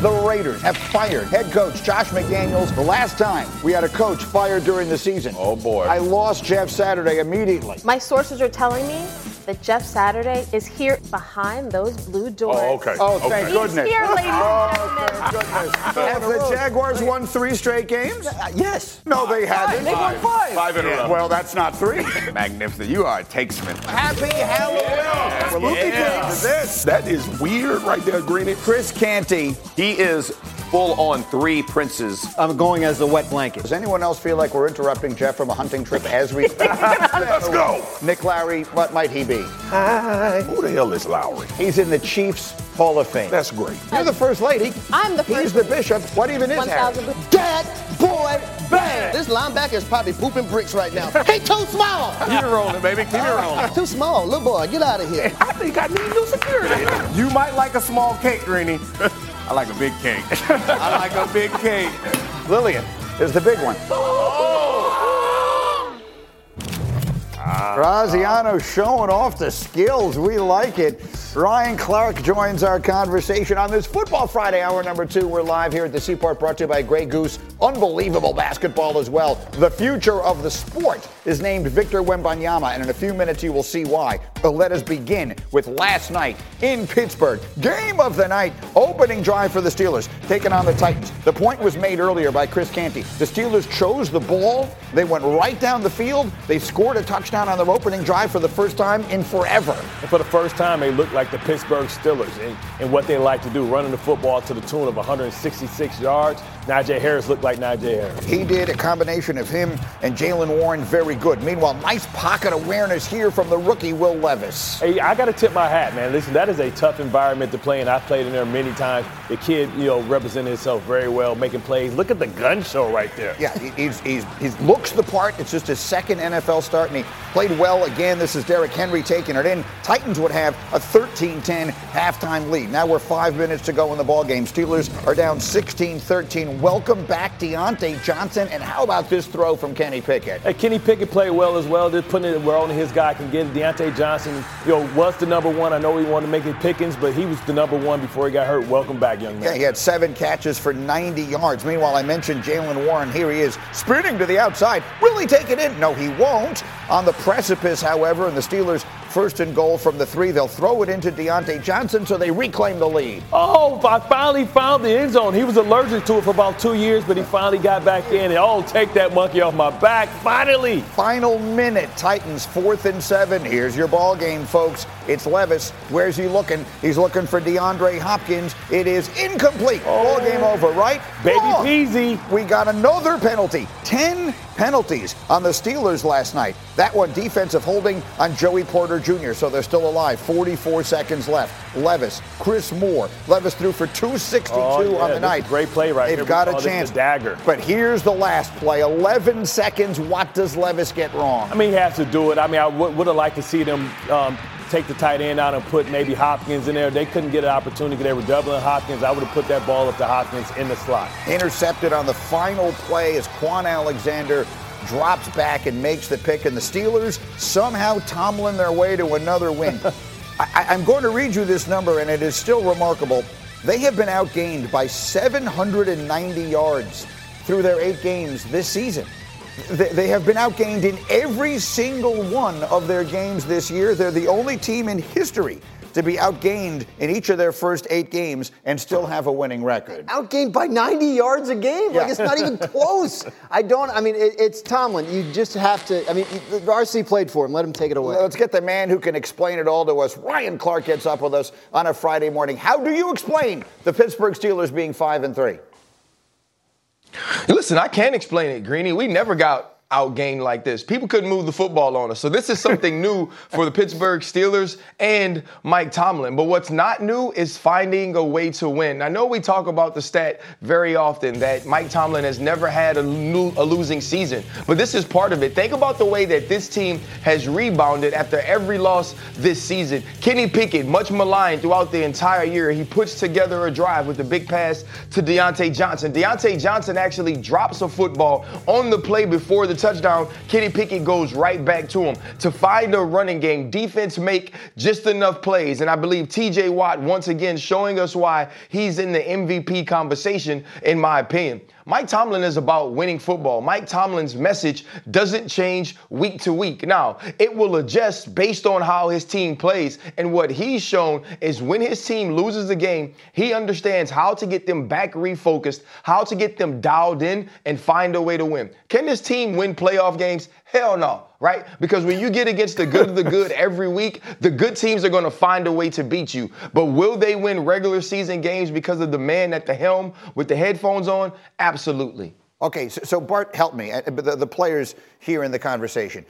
The Raiders have fired head coach Josh McDaniels. The last time we had a coach fired during the season. Oh, boy. I lost Jeff Saturday immediately. My sources are telling me that Jeff Saturday is here behind those blue doors. Oh, okay. Oh, thank Okay. goodness. He's here, ladies Oh, and thank gentlemen. goodness. Have the Jaguars won three straight games? Uh, yes. No, they haven't. They won five. Five in a row. Well, that's not three. Magnificent. You are a takesman. Happy Halloween. We're looking Yeah. to this. That is weird right there, Greeny. Chris He is full on three princes. I'm going as the wet blanket. Does anyone else feel like we're interrupting Jeff from a hunting trip as we Let's go. Nick Lowery, what might he be? Hi. Who the hell is Lowery? He's in the Chiefs Hall of Fame. That's great. You're the first lady. I'm the first. He's the bishop. What even is Harry? 1,000 Dad, boy, bang! This linebacker is probably pooping bricks right now. He too small. Keep it rolling, baby. Keep it ah. rolling. Too small, little boy. Get out of here. I think I need new security. You might like a small cake, Greeny. I like a big cake. I like a big cake. Lillian is the big one. Oh. Graziano showing off the skills. We like it. Ryan Clark joins our conversation on this Football Friday, hour number two. We're live here at the Seaport, brought to you by Grey Goose. Unbelievable basketball as well. The future of the sport is named Victor Wembanyama, and in a few minutes you will see why. But let us begin with last night in Pittsburgh. Game of the night, opening drive for the Steelers, taking on the Titans. The point was made earlier by Chris Canty. The Steelers chose the ball. They went right down the field. They scored a touchdown on their opening drive for the first time in forever. And for the first time, they look like the Pittsburgh Steelers in what they like to do, running the football to the tune of 166 yards. Najee Harris looked like Najee Harris. He did a combination of him and Jaylen Warren very good. Meanwhile, nice pocket awareness here from the rookie Will Levis. Hey, I got to tip my hat, man. Listen, that is a tough environment to play in. I've played in there many times. The kid, you know, represented himself very well, making plays. Look at the gun show right there. Yeah, he- he's, he's, he looks the part. It's just his second NFL start, and he played well again. This is Derrick Henry taking it in. Titans would have a 13-10 halftime lead. Now we're five minutes to go in the ball game. Steelers are down 16-13. Welcome back, Diontae Johnson. And how about this throw from Kenny Pickett? Hey, Kenny Pickett played well as well. Just putting it where only his guy can get it. Diontae Johnson, you know, was the number one. I know he wanted to make it Pickens, but he was the number one before he got hurt. Welcome back, young man. Yeah, he had seven catches for 90 yards. Meanwhile, I mentioned Jaylen Warren. Here he is, sprinting to the outside. Will he take it in? No, he won't. On the precipice, however, and the Steelers first and goal from the three. They'll throw it into Diontae Johnson, so they reclaim the lead. Oh, I finally found the end zone. He was allergic to it for about two years, but he finally got back in. And oh, take that monkey off my back. Finally. Final minute, Titans fourth and seven. Here's your ball game, folks. It's Levis. Where's he looking? He's looking for DeAndre Hopkins. It is incomplete. Ball game oh. over, right? Baby Wrong. peasy. We got another penalty. Ten penalties on the Steelers last night. That one defensive holding on Joey Porter Jr. So they're still alive. 44 seconds left. Levis, Chris Moore. Levis threw for 262 Oh, yeah, on the night. great play right They've here. Got a chance. dagger. But here's the last play. 11 seconds. What does Levis get wrong? I mean, he has to do it. I mean, I would have liked to see them um, take the tight end out and put maybe Hopkins in there. They couldn't get an opportunity. Because they were doubling Hopkins. I would have put that ball up to Hopkins in the slot. intercepted on the final play as Kwon Alexander drops back and makes the pick, and the Steelers somehow tumbling their way to another win. I, I'm going to read you this number, and it is still remarkable. They have been outgained by 790 yards through their eight games this season. They they have been outgained in every single one of their games this year. They're the only team in history to be outgained in each of their first eight games and still have a winning record. Outgained by 90 yards a game. Yeah. Like it's not even close. I don't. I mean, it, it's Tomlin. You just have to. I mean, the RC played for him. Let him take it away. Let's get the man who can explain it all to us. Ryan Clark gets up with us on a Friday morning. How do you explain the Pittsburgh Steelers being five and three? Listen, I can't explain it, Greeny. We never got outgained like this. People couldn't move the football on us. So this is something new for the Pittsburgh Steelers and Mike Tomlin. But what's not new is finding a way to win. I know we talk about the stat very often that Mike Tomlin has never had a, new, a losing season, but this is part of it. Think about the way that this team has rebounded after every loss this season. Kenny Pickett, much maligned throughout the entire year, he puts together a drive with a big pass to Diontae Johnson. Diontae Johnson actually drops a football on the play before the touchdown, Kenny Pickett goes right back to him. To find a running game, defense make just enough plays. And I believe TJ Watt, once again, showing us why he's in the MVP conversation, in my opinion. Mike Tomlin is about winning football. Mike Tomlin's message doesn't change week to week. Now, it will adjust based on how his team plays. And what he's shown is when his team loses a game, he understands how to get them back refocused, how to get them dialed in, and find a way to win. Can this team win playoff games? Hell no, right? Because when you get against the good of the good every week, the good teams are going to find a way to beat you. But will they win regular season games because of the man at the helm with the headphones on? Absolutely. Okay, so, so Bart, help me. Uh, The, the players here in the conversation.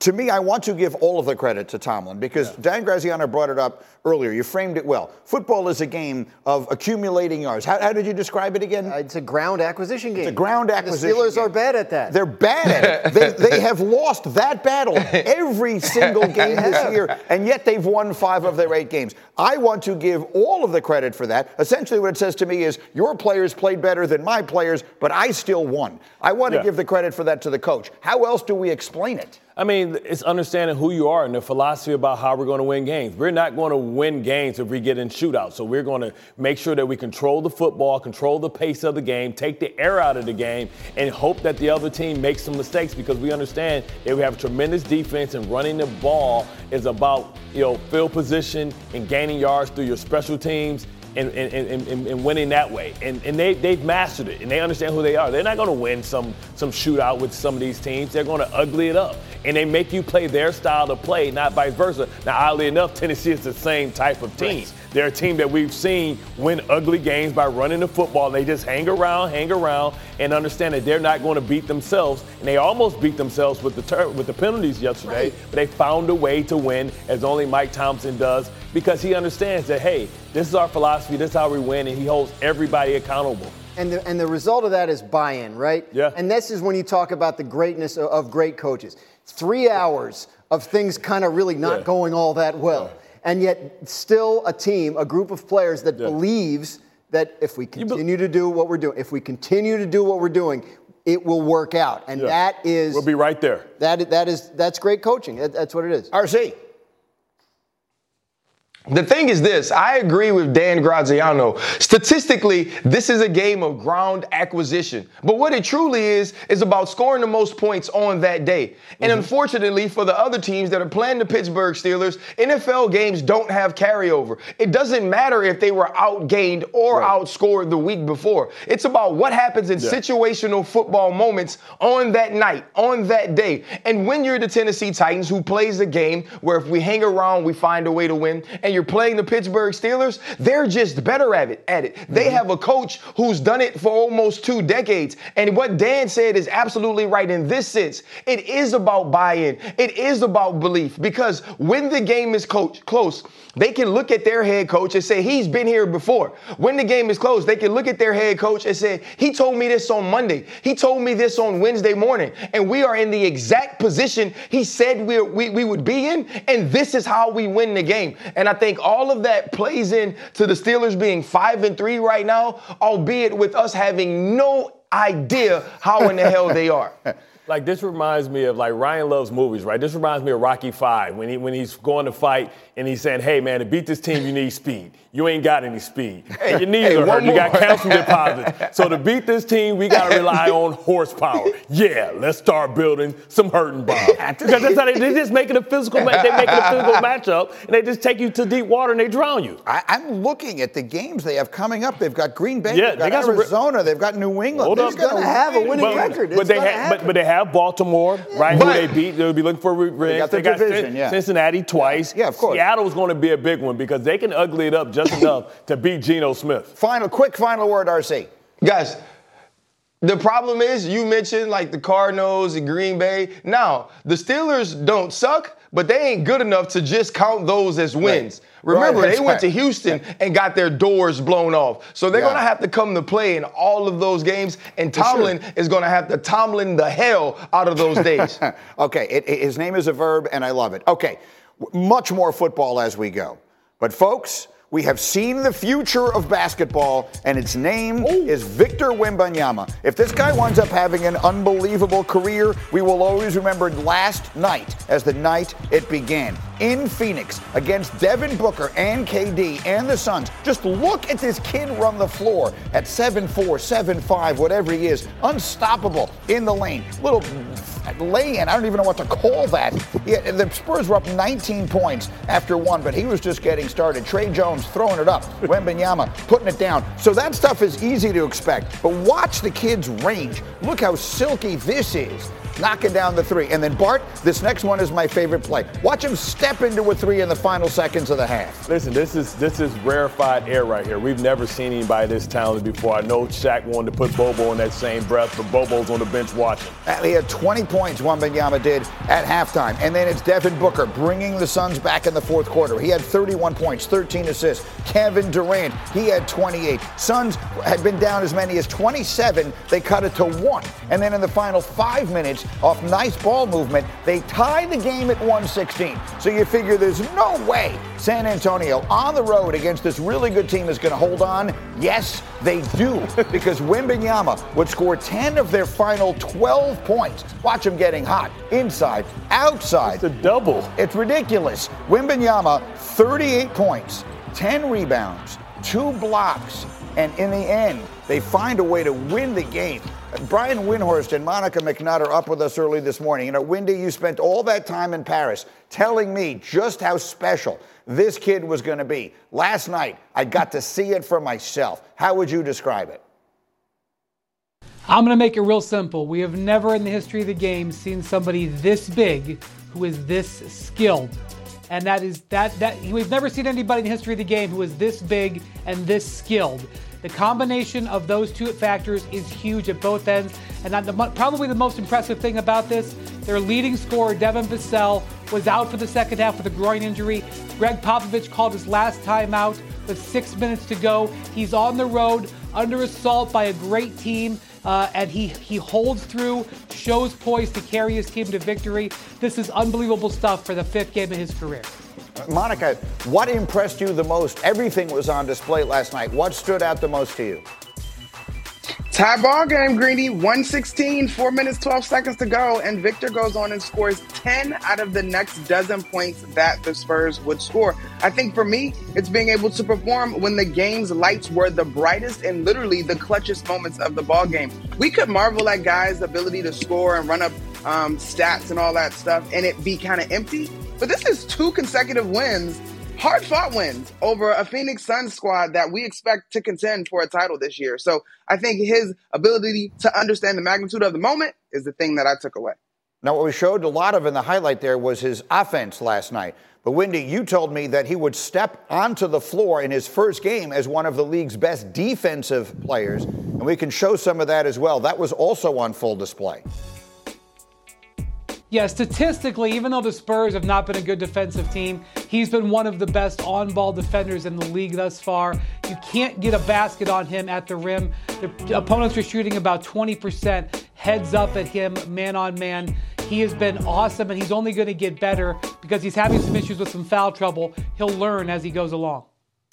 To me, I want to give all of the credit to Tomlin because Dan Graziano brought it up earlier. You framed it well. Football is a game of accumulating yards. How, how did you describe it again? Uh, it's a ground acquisition game. It's a ground acquisition. The Steelers game. are bad at that. They're bad at it. They, they have lost that battle every single game this year, and yet they've won five of their eight games. I want to give all of the credit for that. Essentially, what it says to me is your players played better than my players, but I still won. I want to Yeah. give the credit for that to the coach. How else do we explain it? I mean, it's understanding who you are and the philosophy about how we're going to win games. We're not going to win games if we get in shootouts. So we're going to make sure that we control the football, control the pace of the game, take the air out of the game, and hope that the other team makes some mistakes because we understand that we have tremendous defense and running the ball is about, you know, field position and gaining yards through your special teams and, and, and, and, winning that way. And, and they, they've mastered it and they understand who they are. They're not going to win some, some shootout with some of these teams. They're going to ugly it up. And they make you play their style of play, not vice versa. Now, oddly enough, Tennessee is the same type of team. They're a team that we've seen win ugly games by running the football. They just hang around, hang around, and understand that they're not going to beat themselves. And they almost beat themselves with the tur- with the penalties yesterday, but they found a way to win, as only Mike Thompson does, because he understands that hey, this is our philosophy, this is how we win, and he holds everybody accountable. And the, and the result of that is buy-in, right? Yeah. And this is when you talk about the greatness of, of great coaches. Three hours of things kind of really not Yeah. going all that well, and yet still a team, a group of players that believes that if we be- continue to do what we're doing, if we continue to do what we're doing, it will work out. And Yeah. that is We'll be right there. that that is that's great coaching. That- that's what it is. RC. The thing is this, I agree with Dan Graziano. Statistically, this is a game of ground acquisition. But what it truly is, is about scoring the most points on that day. And mm-hmm. unfortunately, for the other teams that are playing the Pittsburgh Steelers, NFL games don't have carryover. It doesn't matter if they were outgained or outscored the week before. It's about what happens in Yeah. situational football moments on that night, on that day. And when you're the Tennessee Titans, who plays a game where if we hang around, we find a way to win, and you're playing the Pittsburgh Steelers, they're just better at it. At it, they mm-hmm. have a coach who's done it for almost two decades. And what Dan said is absolutely right in this sense. It is about buy-in. It is about belief because when the game is coach, close, they can look at their head coach and say he's been here before. When the game is close, they can look at their head coach and say he told me this on Monday. He told me this on Wednesday morning, and we are in the exact position he said we, we, we would be in, and this is how we win the game. And I think all of that plays in to the Steelers being five and three right now, albeit with us having no idea how in the hell they are. Like this reminds me of like Ryan loves movies, right? This reminds me of Rocky Five when he when he's going to fight and he's saying, "Hey man, to beat this team, you need speed. You ain't got any speed. Hey, your knees hey, are hurt. You got calcium deposits. So to beat this team, we got to rely on horsepower. Yeah, let's start building some hurting bomb. Because that's how they, they just make it a physical. ma- They make it a physical matchup, and they just take you to deep water and they drown you. I, I'm looking at the games they have coming up. They've got Green Bay, Yeah, they've got, they got some re- Arizona, they've got New England. Hold They're up. gonna have a win. winning But, record. but It's they gonna but, but they have Baltimore, right? But- who they beat. They'll be looking for revenge. got the they got division, Cin- yeah. Cincinnati twice. Yeah, of course. Seattle's going to be a big one because they can ugly it up just enough to beat Geno Smith. Final, quick final word, RC. Guys, The problem is, you mentioned like the Cardinals and Green Bay. Now, the Steelers don't suck, but they ain't good enough to just count those as wins. Right. Remember, Right, they went to. Houston and got their doors blown off. So they're Yeah. going to have to come to play in all of those games, and For sure. Tomlin is going to have to Tomlin the hell out of those days. okay, it, it- his name is a verb, and I love it. Okay, much more football as we go. But, folks, we have seen the future of basketball, and its name oh. is Victor Wembanyama. If this guy winds up having an unbelievable career, we will always remember last night as the night it began in Phoenix against Devin Booker and KD and the Suns. Just look at this kid run the floor at 7'4, 7'5, whatever he is. Unstoppable in the lane. Little lay in. I don't even know what to call that. Yeah, the Spurs were up 19 points after one, but he was just getting started. Tre Jones throwing it up. Wembanyama putting it down. So that stuff is easy to expect. But watch the kid's range. Look how silky this is. Knocking down the three. And then Bart, this next one is my favorite play. Watch him step into a three in the final seconds of the half. Listen, this is this is rarefied air right here. We've never seen anybody this talented before. I know Shaq wanted to put Bol Bol in that same breath, but Bol Bol's on the bench watching. He had 20 points, Wembanyama did at halftime. And then it's Devin Booker bringing the Suns back in the fourth quarter. He had 31 points, 13 assists. Kevin Durant, he had 28. Suns had been down as many as 27. They cut it to one. And then in the final five minutes, off nice ball movement, they tie the game at 116. So you figure there's no way San Antonio on the road against this really good team is going to hold on. Yes, they do. because Wembanyama would score 10 of their final 12 points. Watch him getting hot. Inside, outside. It's a double. It's ridiculous. Wembanyama, 38 points, 10 rebounds, two blocks, and in the end, they find a way to win the game. Brian Windhorst and Monica McNutt are up with us early this morning. You know, Wendy, you spent all that time in Paris telling me just how special this kid was going to be. Last night, I got to see it for myself. How would you describe it? I'm going to make it real simple. We have never in the history of the game seen somebody this big who is this skilled. And that is that that we've never seen anybody in the history of the game who is this big and this skilled. The combination of those two factors is huge at both ends. And the, probably the most impressive thing about this, their leading scorer, Devin Vassell, was out for the second half with a groin injury. Gregg Popovich called his last timeout with six minutes to go. He's on the road under assault by a great team. Uh, and he he holds through, shows poise to carry his team to victory. This is unbelievable stuff for the fifth game of his career. Monica, what impressed you the most? Everything was on display last night. What stood out the most to you? Tie ball game, Greeny. 116, 4 minutes, 12 seconds to go. And Victor goes on and scores 10 out of the next dozen points that the Spurs would score. I think for me, it's being able to perform when the game's lights were the brightest and literally the clutchest moments of the ball game. We could marvel at guys' ability to score and run up um, stats and all that stuff and it be kind of empty. But this is two consecutive wins hard fought wins over a Phoenix Suns squad that we expect to contend for a title this year. So I think his ability to understand the magnitude of the moment is the thing that I took away. Now, what we showed a lot of in the highlight there was his offense last night. But Wendy, you told me that he would step onto the floor in his first game as one of the league's best defensive players. And we can show some of that as well. That was also on full display. Yeah, statistically, even though the Spurs have not been a good defensive team, he's been one of the best on ball defenders in the league thus far. You can't get a basket on him at the rim. The opponents are shooting about 20% heads up at him, man on man. He has been awesome, and he's only going to get better because he's having some issues with some foul trouble. He'll learn as he goes along.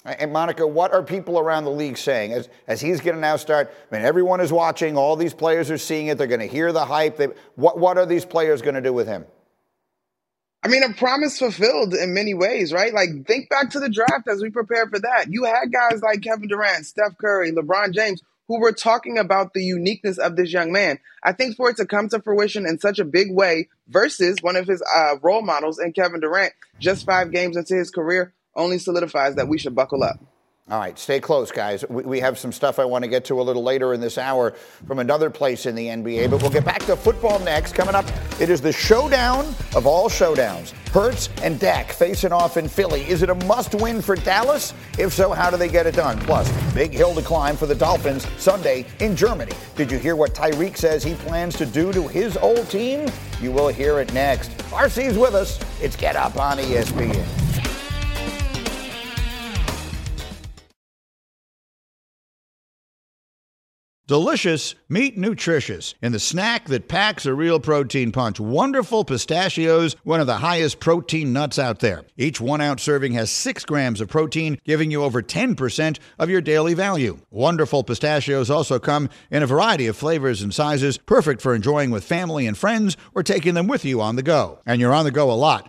And Monica, what are people around the league saying as, as he's going to now start? I mean, everyone is watching. All these players are seeing it. They're going to hear the hype. They, what, what are these players going to do with him? I mean, a promise fulfilled in many ways, right? Like, think back to the draft as we prepare for that. You had guys like Kevin Durant, Steph Curry, LeBron James, who were talking about the uniqueness of this young man. I think for it to come to fruition in such a big way versus one of his uh, role models in Kevin Durant, just five games into his career, only solidifies that we should buckle up. All right, stay close, guys. We, have some stuff I want to get to a little later in this hour from another place in the NBA, but we'll get back to football next. Coming up, it is the showdown of all showdowns. Hurts and Dak facing off in Philly. Is it a must win for Dallas? If so, how do they get it done? Plus, big hill to climb for the Dolphins Sunday in Germany. Did you hear what Tyreek says he plans to do to his old team? You will hear it next. RC's with us. It's Get Up on ESPN. Delicious, meat nutritious. and the snack that packs a real protein punch, wonderful pistachios, one of the highest protein nuts out there. Each one ounce serving has six grams of protein, giving you over 10% of your daily value. Wonderful pistachios also come in a variety of flavors and sizes, perfect for enjoying with family and friends or taking them with you on the go. And you're on the go a lot,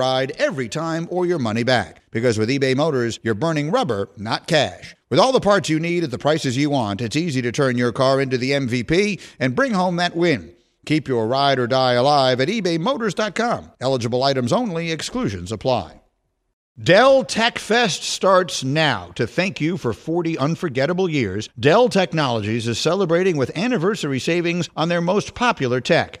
ride every time or your money back. Because with eBay Motors, you're burning rubber, not cash. With all the parts you need at the prices you want, it's easy to turn your car into the MVP and bring home that win. Keep your ride or die alive at ebaymotors.com. Eligible items only, exclusions apply. Dell Tech Fest starts now. To thank you for 40 unforgettable years, Dell Technologies is celebrating with anniversary savings on their most popular tech.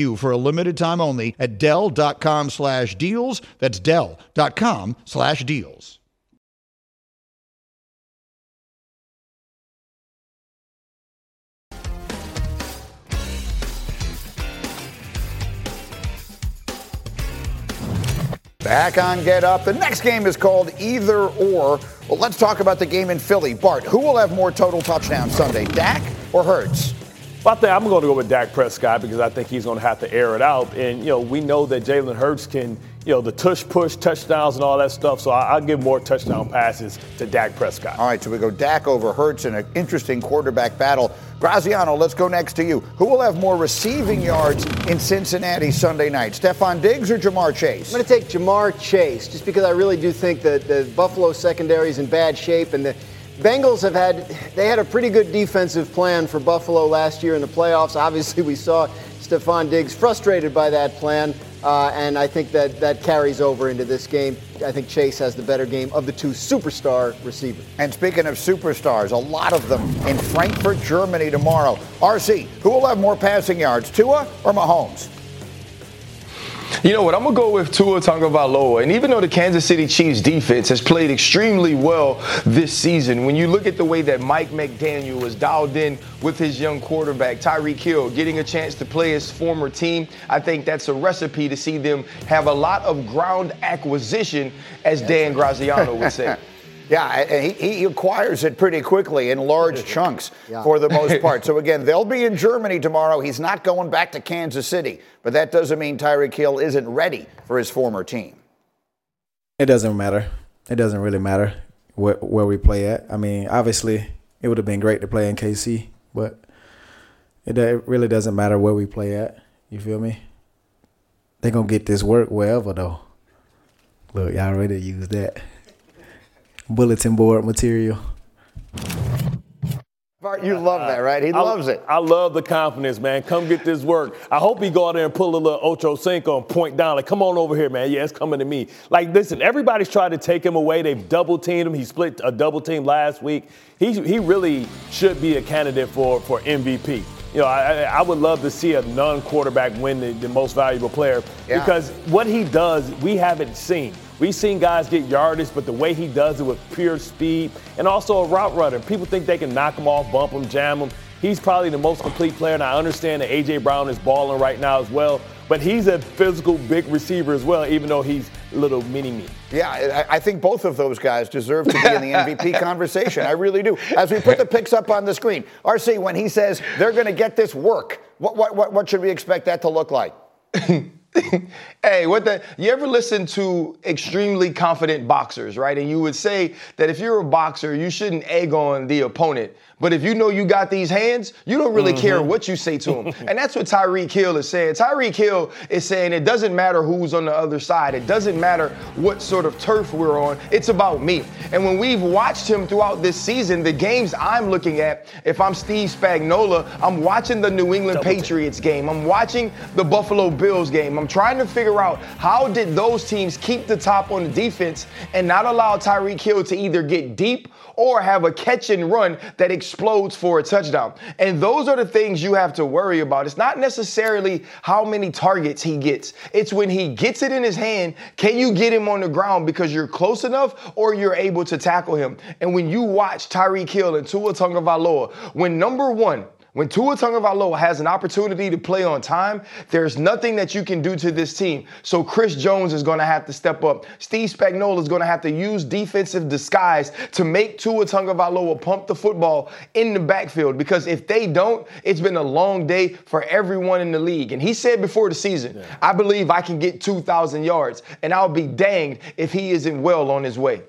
for a limited time only at Dell.com slash deals. That's Dell.com slash deals. Back on Get Up. The next game is called Either Or. Well, let's talk about the game in Philly. Bart, who will have more total touchdowns Sunday, Dak or Hurts? Well, I think I'm going to go with Dak Prescott because I think he's going to have to air it out. And, you know, we know that Jalen Hurts can, you know, the tush push, touchdowns, and all that stuff. So I, will give more touchdown passes to Dak Prescott. All right, so we go Dak over Hurts in an interesting quarterback battle. Graziano, let's go next to you. Who will have more receiving yards in Cincinnati Sunday night? Stefon Diggs or Ja'Marr Chase? I'm going to take Ja'Marr Chase just because I really do think that the Buffalo secondary is in bad shape and the Bengals have had they had a pretty good defensive plan for Buffalo last year in the playoffs. Obviously, we saw Stefon Diggs frustrated by that plan, uh, and I think that that carries over into this game. I think Chase has the better game of the two superstar receivers. And speaking of superstars, a lot of them in Frankfurt, Germany tomorrow. RC, who will have more passing yards, Tua or Mahomes? You know what? I'm gonna go with Tua Tagovailoa. And even though the Kansas City Chiefs defense has played extremely well this season, when you look at the way that Mike McDaniel was dialed in with his young quarterback Tyreek Hill, getting a chance to play his former team, I think that's a recipe to see them have a lot of ground acquisition, as Dan Graziano would say. Yeah, he, he, acquires it pretty quickly in large chunks yeah. for the most part. So again, they'll be in Germany tomorrow. He's not going back to Kansas City, but that doesn't mean Tyreek Hill isn't ready for his former team. It doesn't matter. It doesn't really matter where, where we play at. I mean, obviously, it would have been great to play in KC, but it, it really doesn't matter where we play at. You feel me? They're gonna get this work wherever though. Look, y'all ready to use that bulletin board material. Bart, you love that, right? He I, loves it. I love the confidence, man. Come get this work. I hope he go out there and pull a little Ocho Cinco and point down, like, come on over here, man. Yeah, it's coming to me. Like, listen, everybody's tried to take him away. They've double teamed him. He split a double team last week. He, he really should be a candidate for, for MVP. You know, I, I would love to see a non-quarterback win the, the most valuable player Yeah. because what he does, we haven't seen. We've seen guys get yardage, but the way he does it with pure speed and also a route runner. People think they can knock him off, bump him, jam him. He's probably the most complete player, and I understand that A.J. Brown is balling right now as well, but he's a physical big receiver as well, even though he's a little mini-me. Yeah, I I think both of those guys deserve to be in the MVP conversation. I really do. As we put the picks up on the screen, RC, when he says they're going to get this work, what, what, what, what should we expect that to look like? Hey, what the? You ever listen to extremely confident boxers, right? And you would say that if you're a boxer, you shouldn't egg on the opponent. But if you know you got these hands, you don't really care mm-hmm. what you say to them. and that's what Tyreek Hill is saying. Tyreek Hill is saying it doesn't matter who's on the other side. It doesn't matter what sort of turf we're on. It's about me. And when we've watched him throughout this season, the games I'm looking at, if I'm Steve Spagnuolo, I'm watching the New England Patriots game. I'm watching the Buffalo Bills game. I'm trying to figure out how did those teams keep the top on the defense and not allow Tyreek Hill to either get deep or have a catch and run that explodes for a touchdown. And those are the things you have to worry about. It's not necessarily how many targets he gets. It's when he gets it in his hand, can you get him on the ground because you're close enough or you're able to tackle him? And when you watch Tyreek Hill and Tua Tagovailoa, when number one, when Tua Tagovailoa has an opportunity to play on time, there's nothing that you can do to this team. So Chris Jones is going to have to step up. Steve Spagnuolo is going to have to use defensive disguise to make Tua Tagovailoa pump the football in the backfield. Because if they don't, it's been a long day for everyone in the league. And he said before the season, I believe I can get 2,000 yards, and I'll be danged if he isn't well on his way.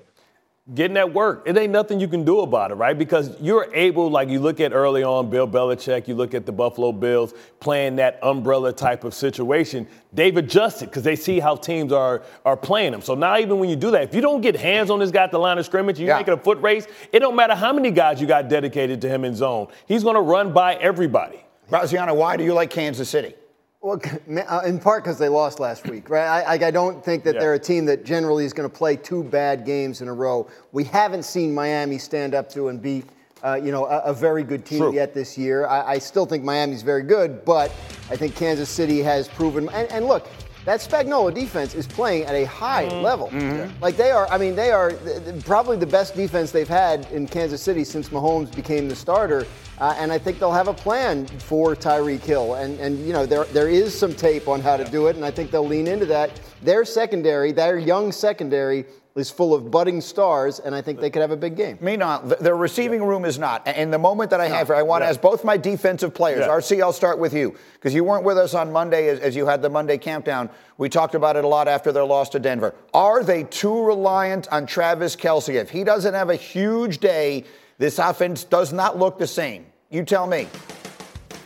Getting that work. It ain't nothing you can do about it, right? Because you're able, like you look at early on Bill Belichick, you look at the Buffalo Bills playing that umbrella type of situation. They've adjusted because they see how teams are are playing them. So now even when you do that, if you don't get hands on this guy at the line of scrimmage, you Yeah. make it a foot race. It don't matter how many guys you got dedicated to him in zone. He's going to run by everybody. Graziano, why do you like Kansas City? Well, uh, in part because they lost last week, right? I, I- I don't think that Yeah. they're a team that generally is going to play two bad games in a row. We haven't seen Miami stand up to and beat, uh, you know, a, a very good team True. yet this year. I, I still think Miami's very good, but I think Kansas City has proven. And, and look, that Spagnuolo defense is playing at a high level. Like they are, I mean, they are probably the best defense they've had in Kansas City since Mahomes became the starter. Uh, and I think they'll have a plan for Tyreek Hill. And, and you know, there, there is some tape on how to do it, and I think they'll lean into that. Their secondary, their young secondary, is full of budding stars, and I think they could have a big game. Me not. The, the receiving room is not. And the moment that I have here, I want to ask both my defensive players. Yeah. RC, I'll start with you because you weren't with us on Monday as, as you had the Monday countdown. We talked about it a lot after their loss to Denver. Are they too reliant on Travis Kelce? If he doesn't have a huge day, this offense does not look the same. You tell me.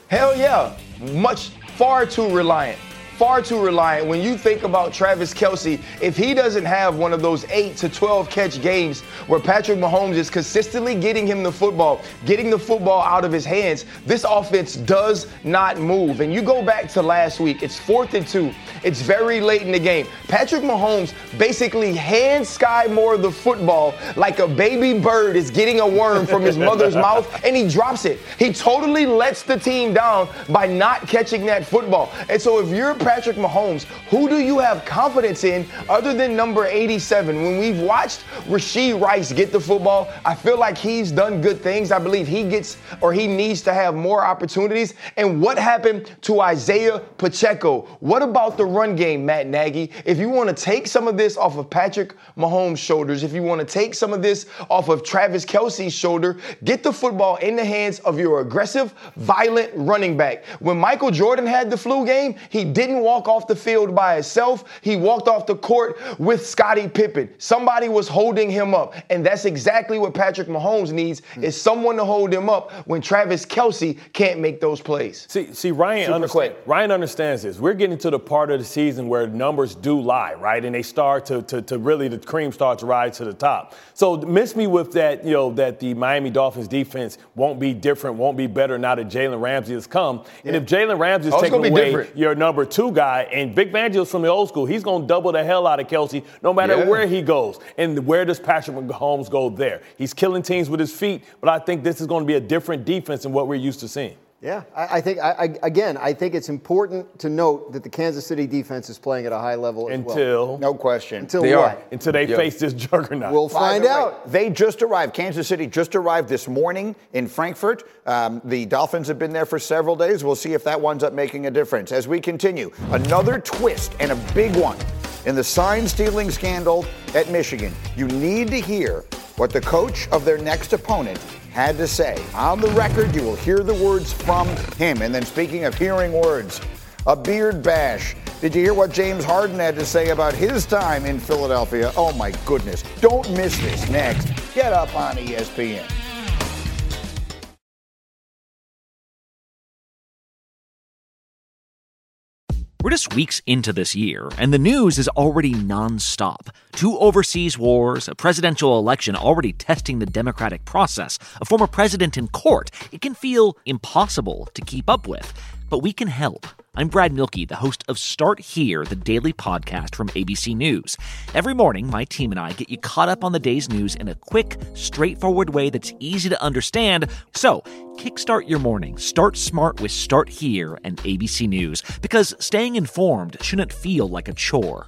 Hell yeah. Much, far too reliant. Far too reliant. When you think about Travis Kelce, if he doesn't have one of those 8 to 12 catch games where Patrick Mahomes is consistently getting him the football, getting the football out of his hands, this offense does not move. And you go back to last week, it's fourth and two. It's very late in the game. Patrick Mahomes basically hands Sky Moore the football like a baby bird is getting a worm from his mother's mouth, and he drops it. He totally lets the team down by not catching that football. And so if you're Patrick Mahomes, who do you have confidence in other than number 87? When we've watched Rashee Rice get the football, I feel like he's done good things. I believe he gets or he needs to have more opportunities. And what happened to Isaiah Pacheco? What about the run game, Matt Nagy? If you want to take some of this off of Patrick Mahomes' shoulders, if you want to take some of this off of Travis Kelce's shoulder, get the football in the hands of your aggressive, violent running back. When Michael Jordan had the flu game, he didn't didn't walk off the field by himself. He walked off the court with Scottie Pippen. Somebody was holding him up. And that's exactly what Patrick Mahomes needs hmm. is someone to hold him up when Travis Kelce can't make those plays. See, see Ryan, understand, Ryan understands this. We're getting to the part of the season where numbers do lie, right? And they start to, to, to really, the cream starts to rise to the top. So miss me with that, you know, that the Miami Dolphins defense won't be different, won't be better now that Jalen Ramsey has come. And if Jalen Ramsey is Oh, taking away different. your number two guy, and Vic Fangio's from the old school, he's going to double the hell out of Kelce no matter Yeah. where he goes. And where does Patrick Mahomes go there? He's killing teams with his feet, but I think this is going to be a different defense than what we're used to seeing. Yeah, I, I think I, I, again, I think it's important to note that the Kansas City defense is playing at a high level as well. Until No question. Until They what? are. until they Yeah. face this juggernaut. We'll find the way, out. They just arrived. Kansas City just arrived this morning in Frankfurt. Um, the Dolphins have been there for several days. We'll see if that winds up making a difference. As we continue, another twist and a big one in the sign stealing scandal at Michigan. You need to hear what the coach of their next opponent had to say. On the record, you will hear the words from him. And then, speaking of hearing words, a beard bash. Did you hear what James Harden had to say about his time in Philadelphia? Oh my goodness. Don't miss this next. Get up on ESPN. We're just weeks into this year, and the news is already nonstop. Two overseas wars, a presidential election already testing the democratic process, a former president in court. It can feel impossible to keep up with, but we can help. I'm Brad Mielke, the host of Start Here, the daily podcast from ABC News. Every morning, my team and I get you caught up on the day's news in a quick, straightforward way that's easy to understand. So, kickstart your morning. Start smart with Start Here and ABC News, because staying informed shouldn't feel like a chore.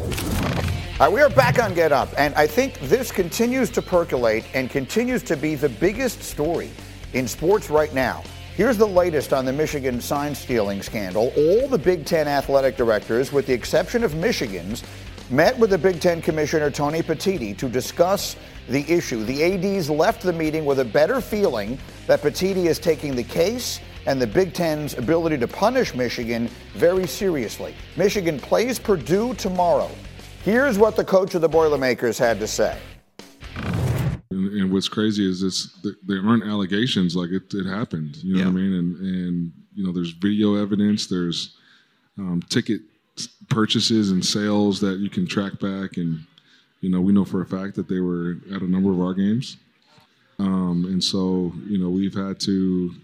All right, we are back on Get Up, and I think this continues to percolate and continues to be the biggest story in sports right now. Here's the latest on the Michigan sign stealing scandal. All the Big Ten athletic directors, with the exception of Michigan's, met with the Big Ten Commissioner Tony Petitti to discuss the issue. The ADs left the meeting with a better feeling that Petitti is taking the case and the Big Ten's ability to punish Michigan very seriously. Michigan plays Purdue tomorrow. Here's what the coach of the Boilermakers had to say. And, and what's crazy is this: there aren't allegations like it, it happened. You know what I mean? And and you know, there's video evidence. There's um, ticket purchases and sales that you can track back, and you know, we know for a fact that they were at a number of our games. Um, and so, you know, we've had to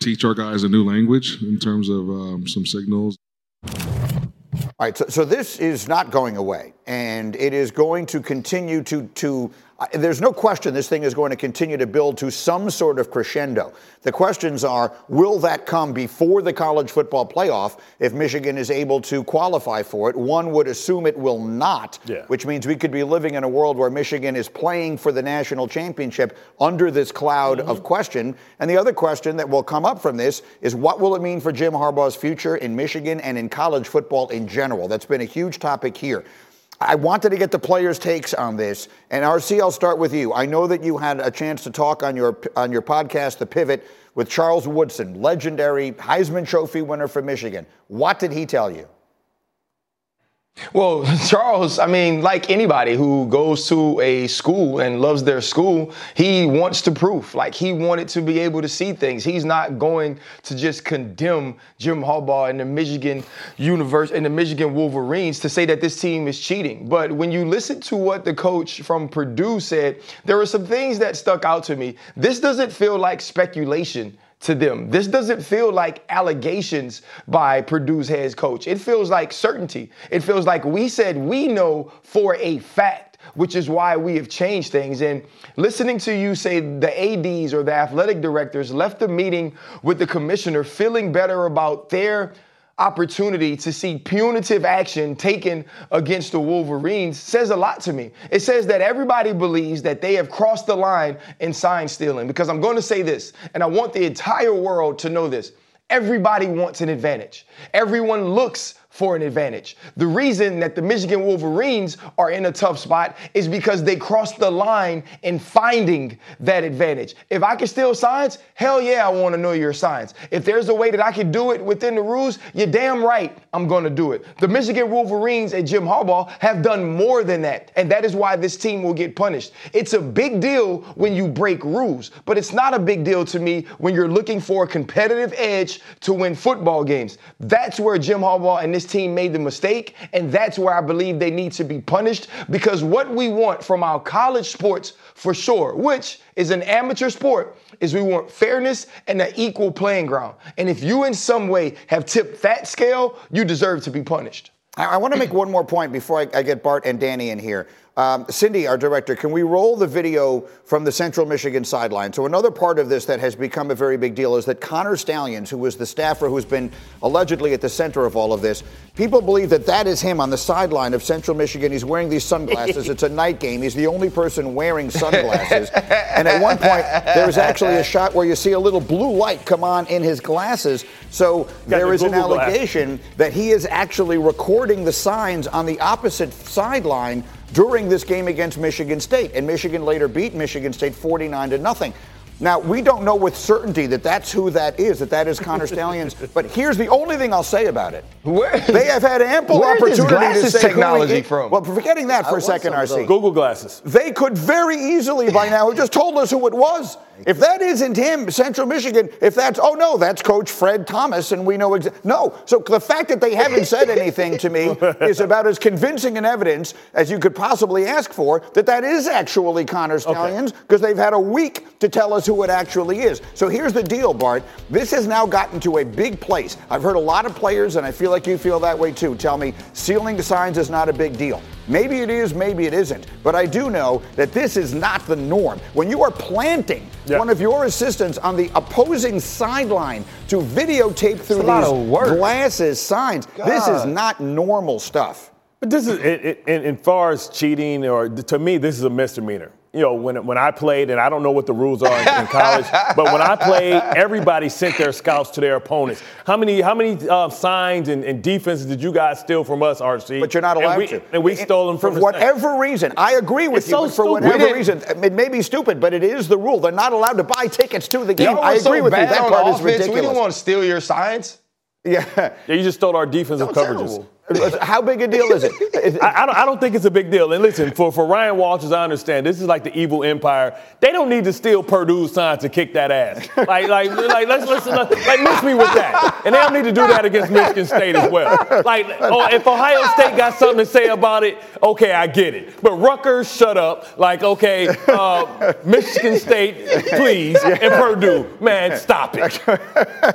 teach our guys a new language in terms of um, some signals. All right, so, so this is not going away, and it is going to continue to to. There's no question this thing is going to continue to build to some sort of crescendo. The questions are: Will that come before the college football playoff? If Michigan is able to qualify for it, one would assume it will not. Yeah. Which means we could be living in a world where Michigan is playing for the national championship under this cloud of mm-hmm. question. And the other question that will come up from this is what will it mean for Jim Harbaugh's future in Michigan and in college football in general? That's been a huge topic here. I wanted to get the players' takes on this, and RC, I'll start with you. I know that you had a chance to talk on your on your podcast, The Pivot, with Charles Woodson, legendary Heisman Trophy winner for Michigan. What did he tell you? Well, Charles, I mean, like anybody who goes to a school and loves their school, he wants to prove. Like he wanted to be able to see things. He's not going to just condemn Jim Harbaugh and the Michigan Universe and the Michigan Wolverines to say that this team is cheating. But when you listen to what the coach from Purdue said, there were some things that stuck out to me. This doesn't feel like speculation to them. This doesn't feel like allegations by Purdue's head coach. It feels like certainty. It feels like we said we know for a fact which is why we have changed things. And listening to you say the ADs or the athletic directors left the meeting with the commissioner feeling better about their opportunity to see punitive action taken against the Wolverines says a lot to me. It says that everybody believes that they have crossed the line in sign stealing. Because I'm going to say this, and I want the entire world to know this. Everybody wants an advantage. Everyone looks for an advantage. The reason that the Michigan Wolverines are in a tough spot is because they crossed the line in finding that advantage. If I can steal signs, hell yeah, I want to know your signs. If there's a way that I can do it within the rules, you're damn right I'm going to do it. The Michigan Wolverines and Jim Harbaugh have done more than that, and that is why this team will get punished. It's a big deal when you break rules, but it's not a big deal to me when you're looking for a competitive edge to win football games. That's where Jim Harbaugh and this team made the mistake, and that's where I believe they need to be punished because what we want from our college sports for sure, which is an amateur sport, is we want fairness and an equal playing ground. And if you in some way have tipped that scale, you deserve to be punished. I, I want to make one more point before I, I get Bart and Danny in here. Um, Cindy, our director, can we roll the video from the Central Michigan sideline? So, another part of this that has become a very big deal is that Connor Stalions, who was the staffer who's been allegedly at the center of all of this, people believe that that is him on the sideline of Central Michigan. He's wearing these sunglasses. it's a night game. He's the only person wearing sunglasses. and at one point, there's actually a shot where you see a little blue light come on in his glasses. So, there is an Google glass. allegation that he is actually recording the signs on the opposite sideline during this game against Michigan State. And Michigan later beat Michigan State 49 to nothing. Now, we don't know with certainty that that's who that is, that that is Connor Stalions. But here's the only thing I'll say about it. they have had ample where is opportunity to glasses say who he technology is. from? Well, forgetting that for a second, RC. Google glasses. They could very easily by now have just told us who it was. If that isn't him, Central Michigan, if that's, oh no, that's Coach Fred Thomas, and we know exactly. No. So the fact that they haven't said anything to me is about as convincing an evidence as you could possibly ask for that that is actually Connor Stalions, because they've had a week to tell us who it actually is. So here's the deal, Bart. This has now gotten to a big place. I've heard a lot of players, and I feel like you feel that way too, tell me sealing the signs is not a big deal. Maybe it is, maybe it isn't. But I do know that this is not the norm. When you are planting one of your assistants on the opposing sideline to videotape through these glasses signs, this is not normal stuff. But this is, it, it, in, in far as cheating, or to me, this is a misdemeanor. You know, when, when I played, and I don't know what the rules are in, in college, but when I played, everybody sent their scouts to their opponents. How many how many uh, signs and, and defenses did you guys steal from us, RC? But you're not allowed and we, to. And we stole them from for the whatever reason. I agree with It's you, so for stupid. whatever reason, it may be stupid, but it is the rule. They're not allowed to buy tickets to the game. I were so agree with you. That on part is ridiculous. We ridiculous. didn't want to steal your signs. Yeah. Yeah, you just stole our defensive No, coverages. terrible. How big a deal is it? I, I, don't, I don't think it's a big deal. And listen, for, for Ryan Walters, I understand this is like the evil empire. They don't need to steal Purdue's sign to kick that ass. Like, like, like let's, let's like miss me with that. And they don't need to do that against Michigan State as well. Like, oh, if Ohio State got something to say about it, okay, I get it. But Rutgers, shut up. Like, okay, uh, Michigan State, please, and Purdue, man, stop it.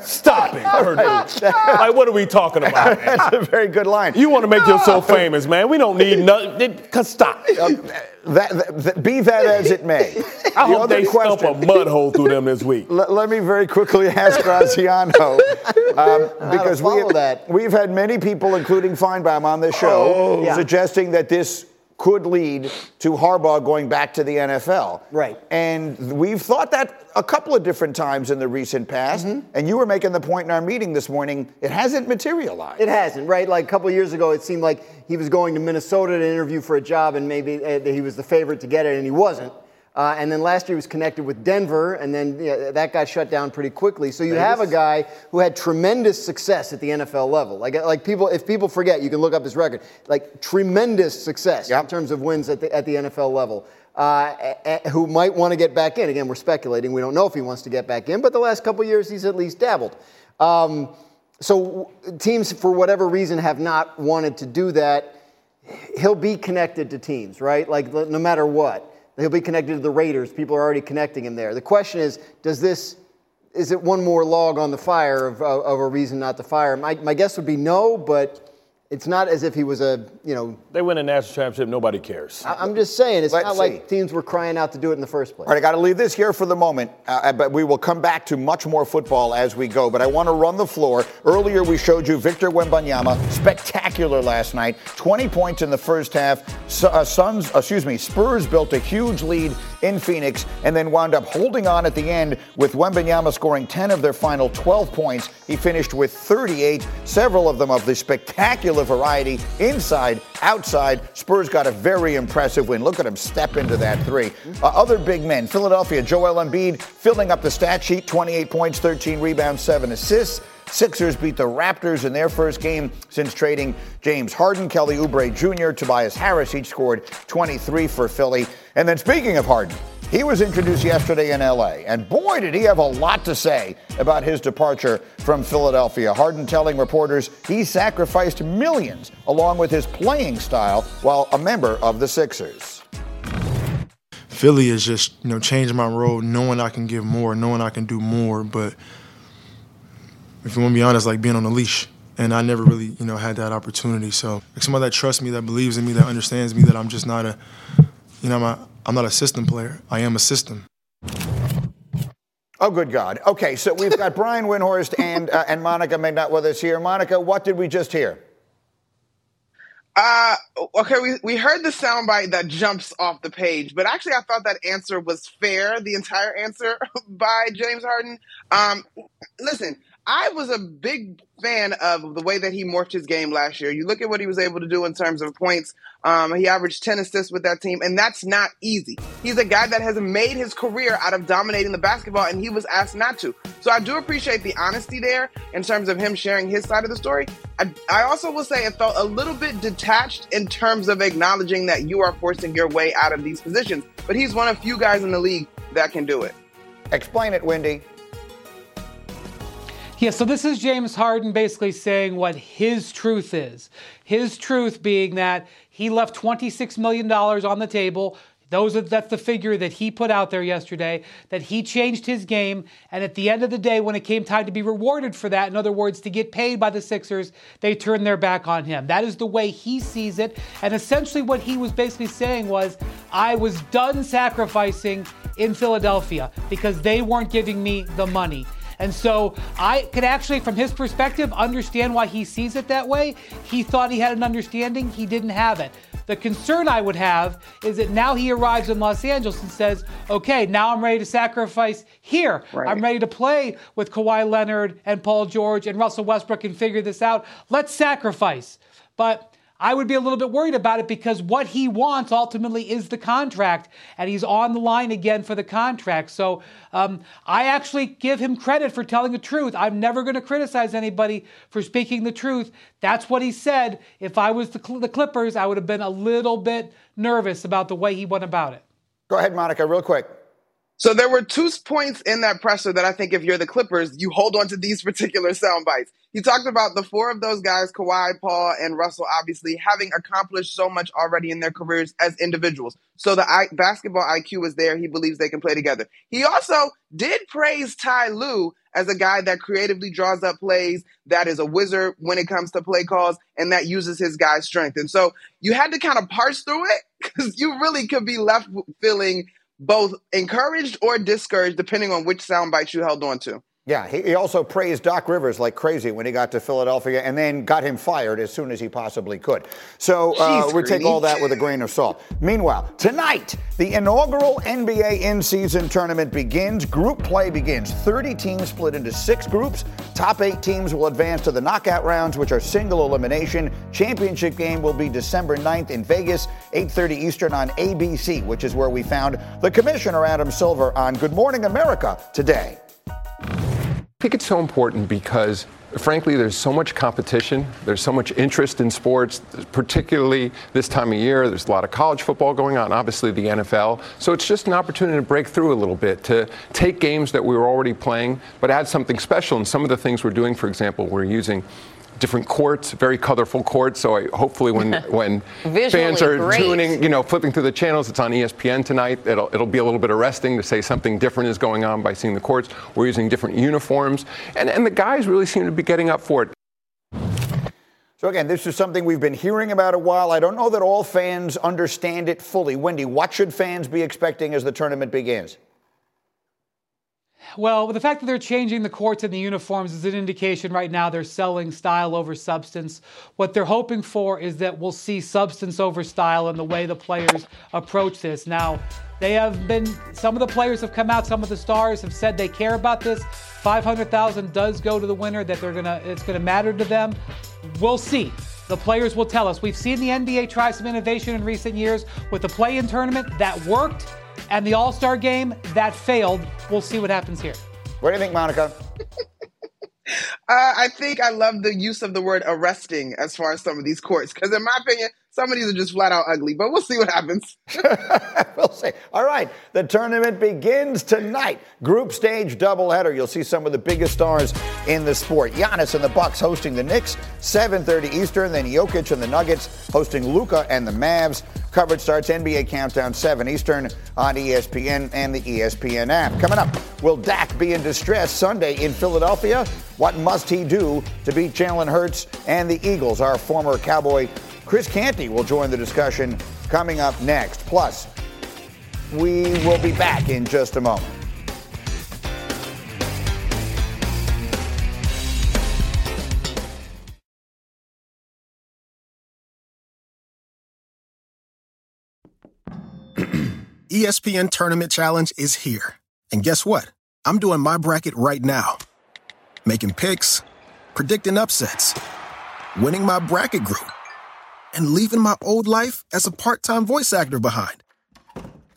Stop it, Purdue. Like, what are we talking about? That's a very good line. You want to make yourself famous, man. We don't need nothing. Cause stop. That, that- that- be that as it may. I The hope other they stump a mud hole through them this week. Let, let me very quickly ask Graziano, um, because we have, that. we've had many people, including Finebaum, on this show, Oh. Yeah. suggesting that this could lead to Harbaugh going back to the NFL. Right. And we've thought that a couple of different times in the recent past. Mm-hmm. And you were making the point in our meeting this morning, it hasn't materialized. It hasn't, right? Like a couple years ago, it seemed like he was going to Minnesota to interview for a job, and maybe uh, he was the favorite to get it, and he wasn't. Uh, and then last year he was connected with Denver, and then yeah, that got shut down pretty quickly. So you have a guy who had tremendous success at the NFL level. Like, like people, if people forget, you can look up his record. Like tremendous success in terms of wins at the at the NFL level. Uh, a- a- who might want to get back in? Again, we're speculating. We don't know if he wants to get back in, but the last couple of years he's at least dabbled. Um, so teams, for whatever reason, have not wanted to do that. He'll be connected to teams, right? Like no matter what, he'll be connected to the Raiders. People are already connecting him there. The question is, does this is it one more log on the fire of, of, of a reason not to fire my guess would be no, but it's not as if he was a, you know. They win a national championship, nobody cares. I, am just saying, it's Let's not see. like teams were crying out to do it in the first place. All right, I got to leave this here for the moment, uh, but we will come back to much more football as we go. But I want to run the floor. Earlier, we showed you Victor Wembanyama, spectacular last night, 20 points in the first half. Su- uh, Suns, excuse me, Spurs built a huge lead in Phoenix and then wound up holding on at the end with Wembanyama scoring 10 of their final 12 points. He finished with 38, several of them of the spectacular variety inside, outside. Spurs got a very impressive win. Look at him step into that three. Uh, other big men, Philadelphia, Joel Embiid filling up the stat sheet 28 points, 13 rebounds, 7 assists. Sixers beat the Raptors in their first game since trading James Harden, Kelly Oubre Jr., Tobias Harris each scored 23 for Philly. And then speaking of Harden, he was introduced yesterday in LA, and boy, did he have a lot to say about his departure from Philadelphia. Harden telling reporters he sacrificed millions along with his playing style while a member of the Sixers. Philly is just, you know, changing my role, knowing I can give more, knowing I can do more. But if you want to be honest, like being on a leash. And I never really, you know, had that opportunity. So like somebody that trusts me, that believes in me, that understands me, that I'm just not a, you know, I'm, a, I'm not a system player. I am a system. Oh, good God. Okay, so we've got Brian Windhorst and, uh, and Monica McNutt with us here. Monica, what did we just hear? Uh, okay, we, we heard the soundbite that jumps off the page, but actually I thought that answer was fair, the entire answer by James Harden. Um, listen, I was a big fan of the way that he morphed his game last year. You look at what he was able to do in terms of points. Um, he averaged 10 assists with that team, and that's not easy. He's a guy that has made his career out of dominating the basketball, and he was asked not to. So I do appreciate the honesty there in terms of him sharing his side of the story. I, I also will say it felt a little bit detached in terms of acknowledging that you are forcing your way out of these positions. But he's one of few guys in the league that can do it. Explain it, Wendy. Yeah, so this is James Harden basically saying what his truth is. His truth being that he left $26 million on the table. Those are, that's the figure that he put out there yesterday, that he changed his game. And at the end of the day, when it came time to be rewarded for that, in other words, to get paid by the Sixers, they turned their back on him. That is the way he sees it. And essentially, what he was basically saying was, I was done sacrificing in Philadelphia because they weren't giving me the money. And so I could actually, from his perspective, understand why he sees it that way. He thought he had an understanding, he didn't have it. The concern I would have is that now he arrives in Los Angeles and says, okay, now I'm ready to sacrifice here. Right. I'm ready to play with Kawhi Leonard and Paul George and Russell Westbrook and figure this out. Let's sacrifice. But I would be a little bit worried about it because what he wants ultimately is the contract, and he's on the line again for the contract. So um, I actually give him credit for telling the truth. I'm never going to criticize anybody for speaking the truth. That's what he said. If I was the, Cl- the Clippers, I would have been a little bit nervous about the way he went about it. Go ahead, Monica, real quick. So there were two points in that presser that I think if you're the Clippers, you hold on to these particular sound bites. He talked about the four of those guys, Kawhi, Paul, and Russell, obviously having accomplished so much already in their careers as individuals. So the I- basketball IQ is there. He believes they can play together. He also did praise Ty Lue as a guy that creatively draws up plays, that is a wizard when it comes to play calls, and that uses his guy's strength. And so you had to kind of parse through it because you really could be left feeling both encouraged or discouraged, depending on which soundbite you held on to. Yeah, he, he also praised Doc Rivers like crazy when he got to Philadelphia and then got him fired as soon as he possibly could. So uh, we take all that with a grain of salt. Meanwhile, tonight, the inaugural NBA in season tournament begins. Group play begins. 30 teams split into six groups. Top eight teams will advance to the knockout rounds, which are single elimination. Championship game will be December 9th in Vegas, 8.30 Eastern on ABC, which is where we found the commissioner, Adam Silver, on Good Morning America today. I think it's so important because, frankly, there's so much competition. There's so much interest in sports, particularly this time of year. There's a lot of college football going on, obviously the NFL. So it's just an opportunity to break through a little bit, to take games that we were already playing, but add something special. And some of the things we're doing, for example, we're using different courts, very colorful courts. So I, hopefully, when when fans are great. tuning, you know, flipping through the channels, it's on ESPN tonight. It'll it'll be a little bit arresting to say something different is going on by seeing the courts. We're using different uniforms, and and the guys really seem to be getting up for it. So, again, this is something we've been hearing about a while. I don't know that all fans understand it fully. Wendy, what should fans be expecting as the tournament begins? Well, the fact that they're changing the courts and the uniforms is an indication right now they're selling style over substance. What they're hoping for is that we'll see substance over style in the way the players approach this. Now, they have been, some of the players have come out, some of the stars have said they care about this. 500,000 does go to the winner, that they're gonna, it's gonna matter to them. We'll see. The players will tell us. We've seen the NBA try some innovation in recent years with the play in tournament that worked and the All Star game that failed. We'll see what happens here. What do you think, Monica? Uh, I think I love the use of the word arresting as far as some of these courts, because in my opinion, some of these are just flat out ugly, but we'll see what happens. we'll see. All right, the tournament begins tonight. Group stage doubleheader. You'll see some of the biggest stars in the sport. Giannis and the Bucks hosting the Knicks, 7:30 Eastern. Then Jokic and the Nuggets hosting Luka and the Mavs. Coverage starts NBA Countdown 7 Eastern on ESPN and the ESPN app. Coming up, will Dak be in distress Sunday in Philadelphia? What must he do to beat Jalen Hurts and the Eagles? Our former Cowboy Chris Canty will join the discussion coming up next. Plus, we will be back in just a moment. ESPN Tournament Challenge is here. And guess what? I'm doing my bracket right now. Making picks, predicting upsets, winning my bracket group, and leaving my old life as a part time voice actor behind.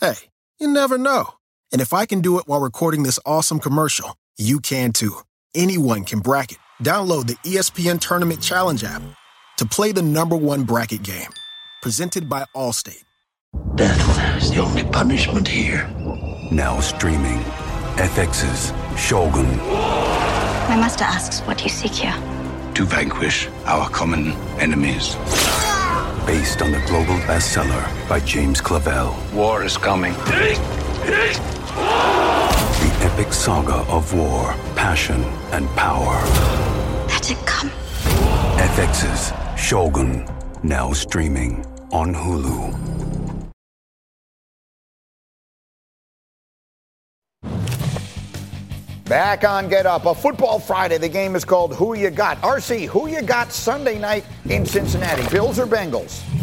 Hey, you never know. And if I can do it while recording this awesome commercial, you can too. Anyone can bracket. Download the ESPN Tournament Challenge app to play the number one bracket game. Presented by Allstate. Death is the only punishment here. Now streaming. FX's Shogun. My master asks what you seek here. To vanquish our common enemies. Based on the global bestseller by James Clavell. War is coming. The epic saga of war, passion, and power. Let it come. FX's Shogun. Now streaming on Hulu. Back on Get Up, a football Friday. The game is called Who You Got. RC, who you got Sunday night in Cincinnati? Bills or Bengals?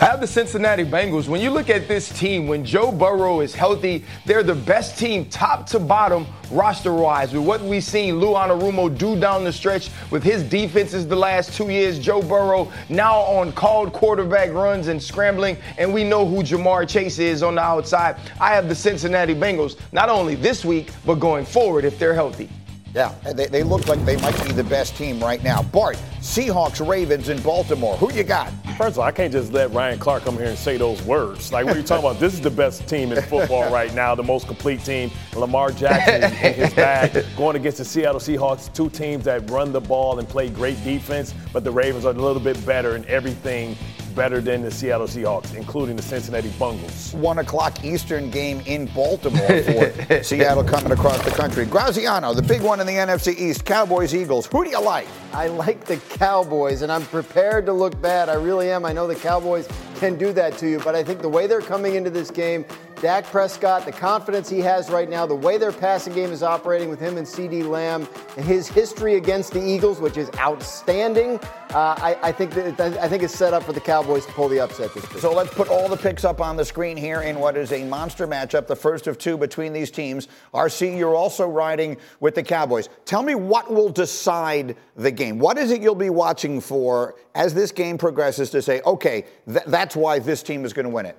I have the Cincinnati Bengals. When you look at this team, when Joe Burrow is healthy, they're the best team, top to bottom, roster wise. With what we've seen Lou Anarumo do down the stretch with his defenses the last two years, Joe Burrow now on called quarterback runs and scrambling, and we know who Ja'Marr Chase is on the outside. I have the Cincinnati Bengals, not only this week, but going forward if they're healthy. Yeah, they, they look like they might be the best team right now. Bart, Seahawks, Ravens in Baltimore. Who you got? First of all, I can't just let Ryan Clark come here and say those words. Like, what are you talking about? This is the best team in football right now, the most complete team. Lamar Jackson in his bag, going against the Seattle Seahawks, two teams that run the ball and play great defense, but the Ravens are a little bit better in everything better than the Seattle Seahawks, including the Cincinnati Bungles. One o'clock Eastern game in Baltimore for Seattle coming across the country. Graziano, the big one in the NFC East, Cowboys, Eagles. Who do you like? I like the Cowboys, and I'm prepared to look bad. I really am. I know the Cowboys can do that to you, but I think the way they're coming into this game, Dak Prescott, the confidence he has right now, the way their passing game is operating with him and CeeDee Lamb, and his history against the Eagles, which is outstanding, uh, I, I, think that, I think it's set up for the Cowboys to pull the upset this week. So let's put all the picks up on the screen here in what is a monster matchup, the first of two between these teams. RC, you're also riding with the Cowboys. Tell me what will decide the game. What is it you'll be watching for as this game progresses to say, okay, th- that's why this team is going to win it?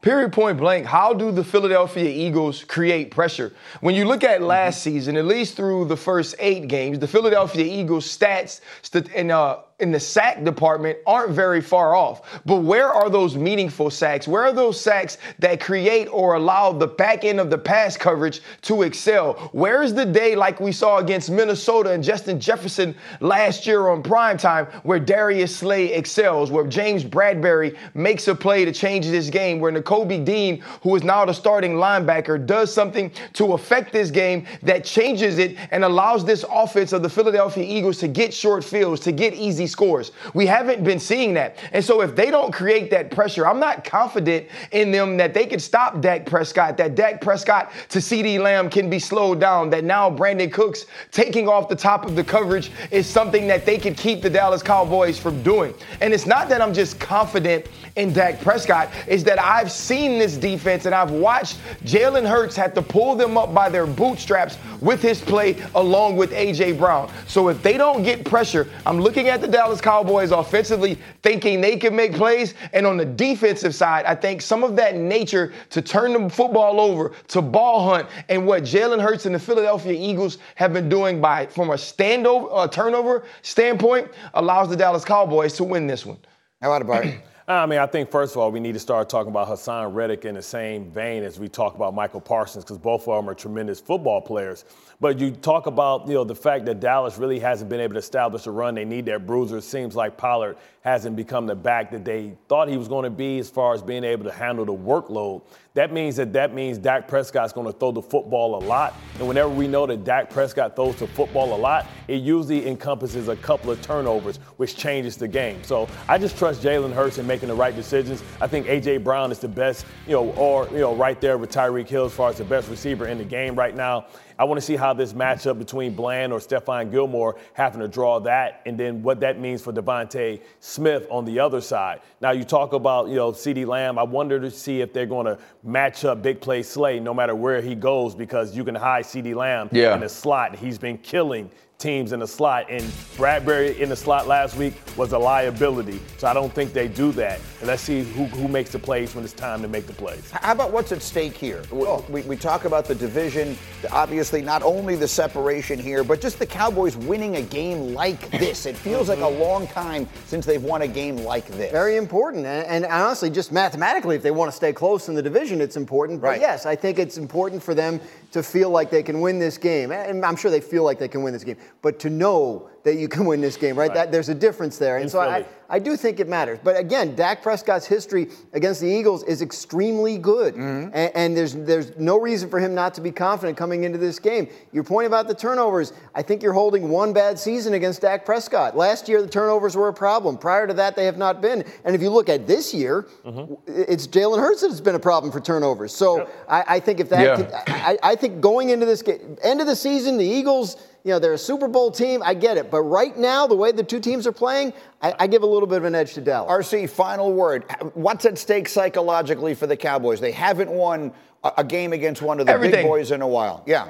Period point blank, how do the Philadelphia Eagles create pressure? When you look at last season, at least through the first eight games, the Philadelphia Eagles stats st- and uh, in the sack department aren't very far off. But where are those meaningful sacks? Where are those sacks that create or allow the back end of the pass coverage to excel? Where is the day like we saw against Minnesota and Justin Jefferson last year on primetime where Darius Slay excels, where James Bradberry makes a play to change this game, where Nakobe Dean, who is now the starting linebacker, does something to affect this game that changes it and allows this offense of the Philadelphia Eagles to get short fields, to get easy scores. We haven't been seeing that. And so if they don't create that pressure, I'm not confident in them that they can stop Dak Prescott, that Dak Prescott to CeeDee Lamb can be slowed down, that now Brandin Cooks taking off the top of the coverage is something that they could keep the Dallas Cowboys from doing. And it's not that I'm just confident in Dak Prescott, it's that I've seen this defense and I've watched Jalen Hurts have to pull them up by their bootstraps with his play along with A.J. Brown. So if they don't get pressure, I'm looking at the Dallas Cowboys offensively thinking they can make plays. And on the defensive side, I think some of that nature to turn the football over, to ball hunt, and what Jalen Hurts and the Philadelphia Eagles have been doing by from a standover, uh, turnover standpoint allows the Dallas Cowboys to win this one. How about it, Bart? I mean, I think first of all, we need to start talking about Haason Reddick in the same vein as we talk about Micah Parsons, because both of them are tremendous football players. But you talk about, you know, the fact that Dallas really hasn't been able to establish a run. They need their bruiser. It seems like Pollard hasn't become the back that they thought he was going to be as far as being able to handle the workload. That means that that means Dak Prescott's going to throw the football a lot. And whenever we know that Dak Prescott throws the football a lot, it usually encompasses a couple of turnovers, which changes the game. So I just trust Jalen Hurts in making the right decisions. I think AJ Brown is the best, you know, or you know, right there with Tyreek Hill as far as the best receiver in the game right now. I want to see how this matchup between Bland or Stephon Gilmore having to draw that, and then what that means for DeVonta Smith on the other side. Now you talk about you know CeeDee Lamb. I wonder to see if they're going to match up big play Slay no matter where he goes because you can hide CeeDee Lamb Yeah. in the slot. And he's been killing teams in the slot, and Bradberry in the slot last week was a liability. So I don't think they do that. And let's see who, who makes the plays when it's time to make the plays. How about what's at stake here? We- oh. We, we talk about the division, obviously, not only the separation here, but just the Cowboys winning a game like this. It feels like a mm-hmm. long time since they've won a game like this. Very important. And, and honestly, just mathematically, if they want to stay close in the division, it's important. But Right. yes, I think it's important for them to feel like they can win this game. And I'm sure they feel like they can win this game. But to know that you can win this game, right? That there's a difference there. And In so I, Philly. I do think it matters. But again, Dak Prescott's history against the Eagles is extremely good. Mm-hmm. And, and there's there's no reason for him not to be confident coming into this game. Your point about the turnovers, I think you're holding one bad season against Dak Prescott. Last year, the turnovers were a problem. Prior to that, they have not been. And if you look at this year, Mm-hmm. it's Jalen Hurts that's been a problem for turnovers. So I, I think if that, Yeah. could- I, I think going into this game, end of the season, the Eagles, you know, they're a Super Bowl team. I get it. But right now, the way the two teams are playing, I, I give a little bit of an edge to Dallas. RC, final word. What's at stake psychologically for the Cowboys? They haven't won a, a game against one of the big boys in a while. Yeah.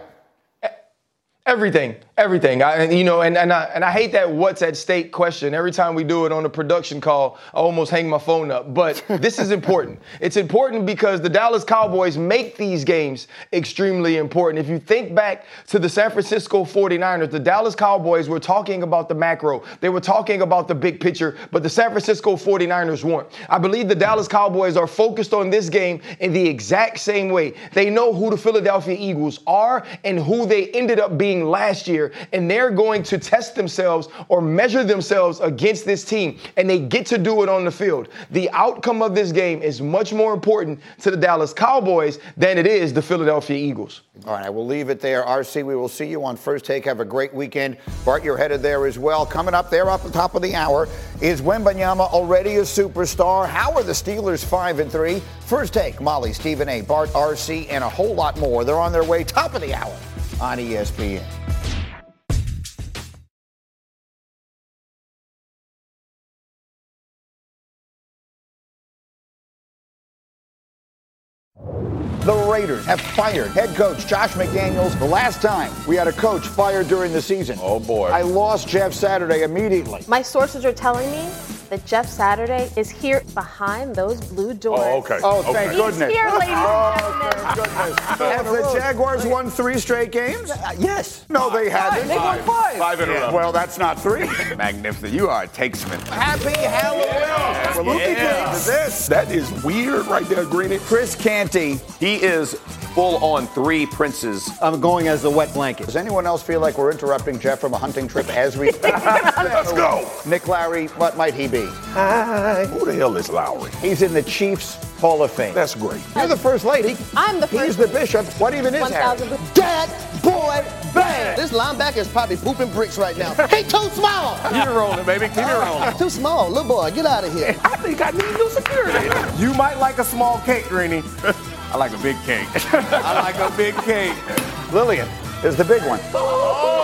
Everything, everything. I, you know, and, and, I, and I hate that what's at stake question. Every time we do it on a production call, I almost hang my phone up. But this is important. It's important because the Dallas Cowboys make these games extremely important. If you think back to the San Francisco 49ers, the Dallas Cowboys were talking about the macro, they were talking about the big picture, but the San Francisco 49ers weren't. I believe the Dallas Cowboys are focused on this game in the exact same way. They know who the Philadelphia Eagles are and who they ended up being last year, and they're going to test themselves or measure themselves against this team, and they get to do it on the field. The outcome of this game is much more important to the Dallas Cowboys than it is the Philadelphia Eagles. All right, I will leave it there. RC, we will see you on First Take. Have a great weekend. Bart, you're headed there as well. Coming up there off the top of the hour is Wembanyama already a superstar? How are the Steelers 5 and 3? First Take, Molly, Stephen A, Bart, RC, and a whole lot more. They're on their way, top of the hour on ESPN. The Raiders have fired head coach Josh McDaniels the last time we had a coach fired during the season. Oh, boy. I lost Jeff Saturday immediately. My sources are telling me that Jeff Saturday is here behind those blue oh, doors. Oh, okay. Oh, thank He's goodness. here, ladies and Oh, gentlemen. thank Have the Jaguars won three straight games? Uh, yes. No, they haven't. They won five. Five in a row. Well, that's not three. Magnificent. You are a takesman. Happy Halloween. We're looking Yeah. to this. That is weird right there, Greeny. Chris Canty. He is full on three princes. I'm going as the wet blanket. Does anyone else feel like we're interrupting Jeff from a hunting trip as we Let's go. Nick Lowery, what might he be? Hi. Who the hell is Lowery? He's in the Chiefs Hall of Fame. That's great. You're the first lady. I'm the first. He's first. the bishop. What even is Harry? 1,000. That boy bad. This linebacker is probably pooping bricks right now. he too small. Keep it rolling, baby. Keep it rolling. Too small. Little boy, get out of here. I think I need new security. You might like a small cake, Greeny. I like a big cake. I like a big cake. Lillian is the big one. Oh,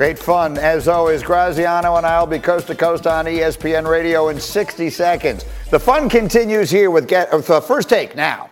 Great fun, as always. Graziano and I will be coast to coast on ESPN Radio in 60 seconds. The fun continues here with, get, uh, First Take now.